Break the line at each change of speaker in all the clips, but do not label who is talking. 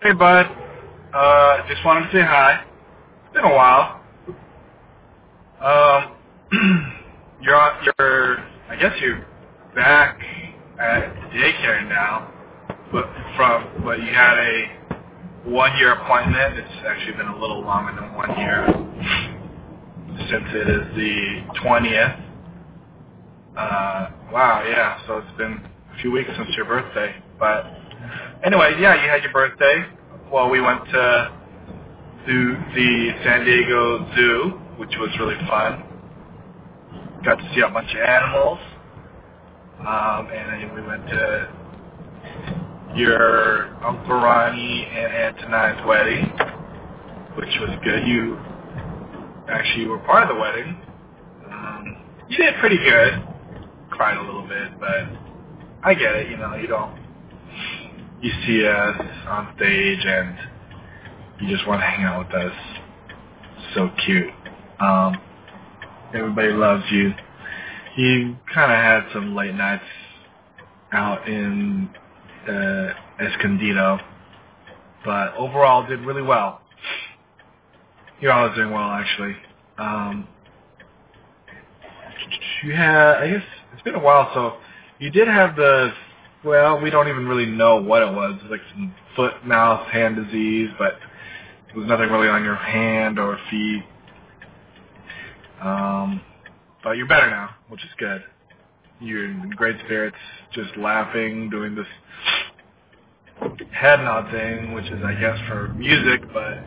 Hey, bud. Uh, just wanted to say hi. It's been a while. Um, you're on, you're, I guess you're back at daycare now, but from, but you had a one-year appointment. It's actually been a little longer than one year since it is the 20th. Uh, wow, yeah, so it's been a few weeks since your birthday. But anyway, yeah, you had your birthday. Well, we went to to the San Diego Zoo, which was really fun. Got to see a bunch of animals. Um, and then we went to your Uncle Ronnie and Aunt Tonine's wedding, which was good. You actually were part of the wedding. Um, you did pretty good. Cried a little bit, but I get it. You know, you don't. You see us on stage and you just want to hang out with us. So cute. Um, everybody loves you. He kind of had some late nights out in uh, Escondido, but overall did really well. You're always doing well, actually. Um, you had, I guess, it's been a while, so you did have the, well, we don't even really know what it was, like some foot, mouth, hand disease, but there was nothing really on your hand or feet. Um, but you're better now, which is good. You're in great spirits, just laughing, doing this head nod thing, which is, I guess, for music, but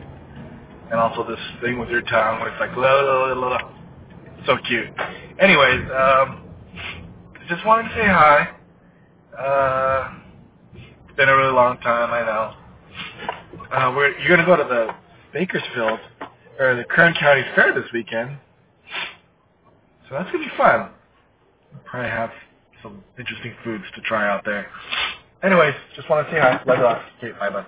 and also this thing with your tongue where it's like la la la la. So cute. Anyways, um, just wanted to say hi. Uh, it's been a really long time, I know. Uh, we're you're gonna go to the Bakersfield or the Kern County Fair this weekend, so that's gonna be fun. Probably have some interesting foods to try out there. Anyways, just want to say hi. Love you. Okay, bye bye.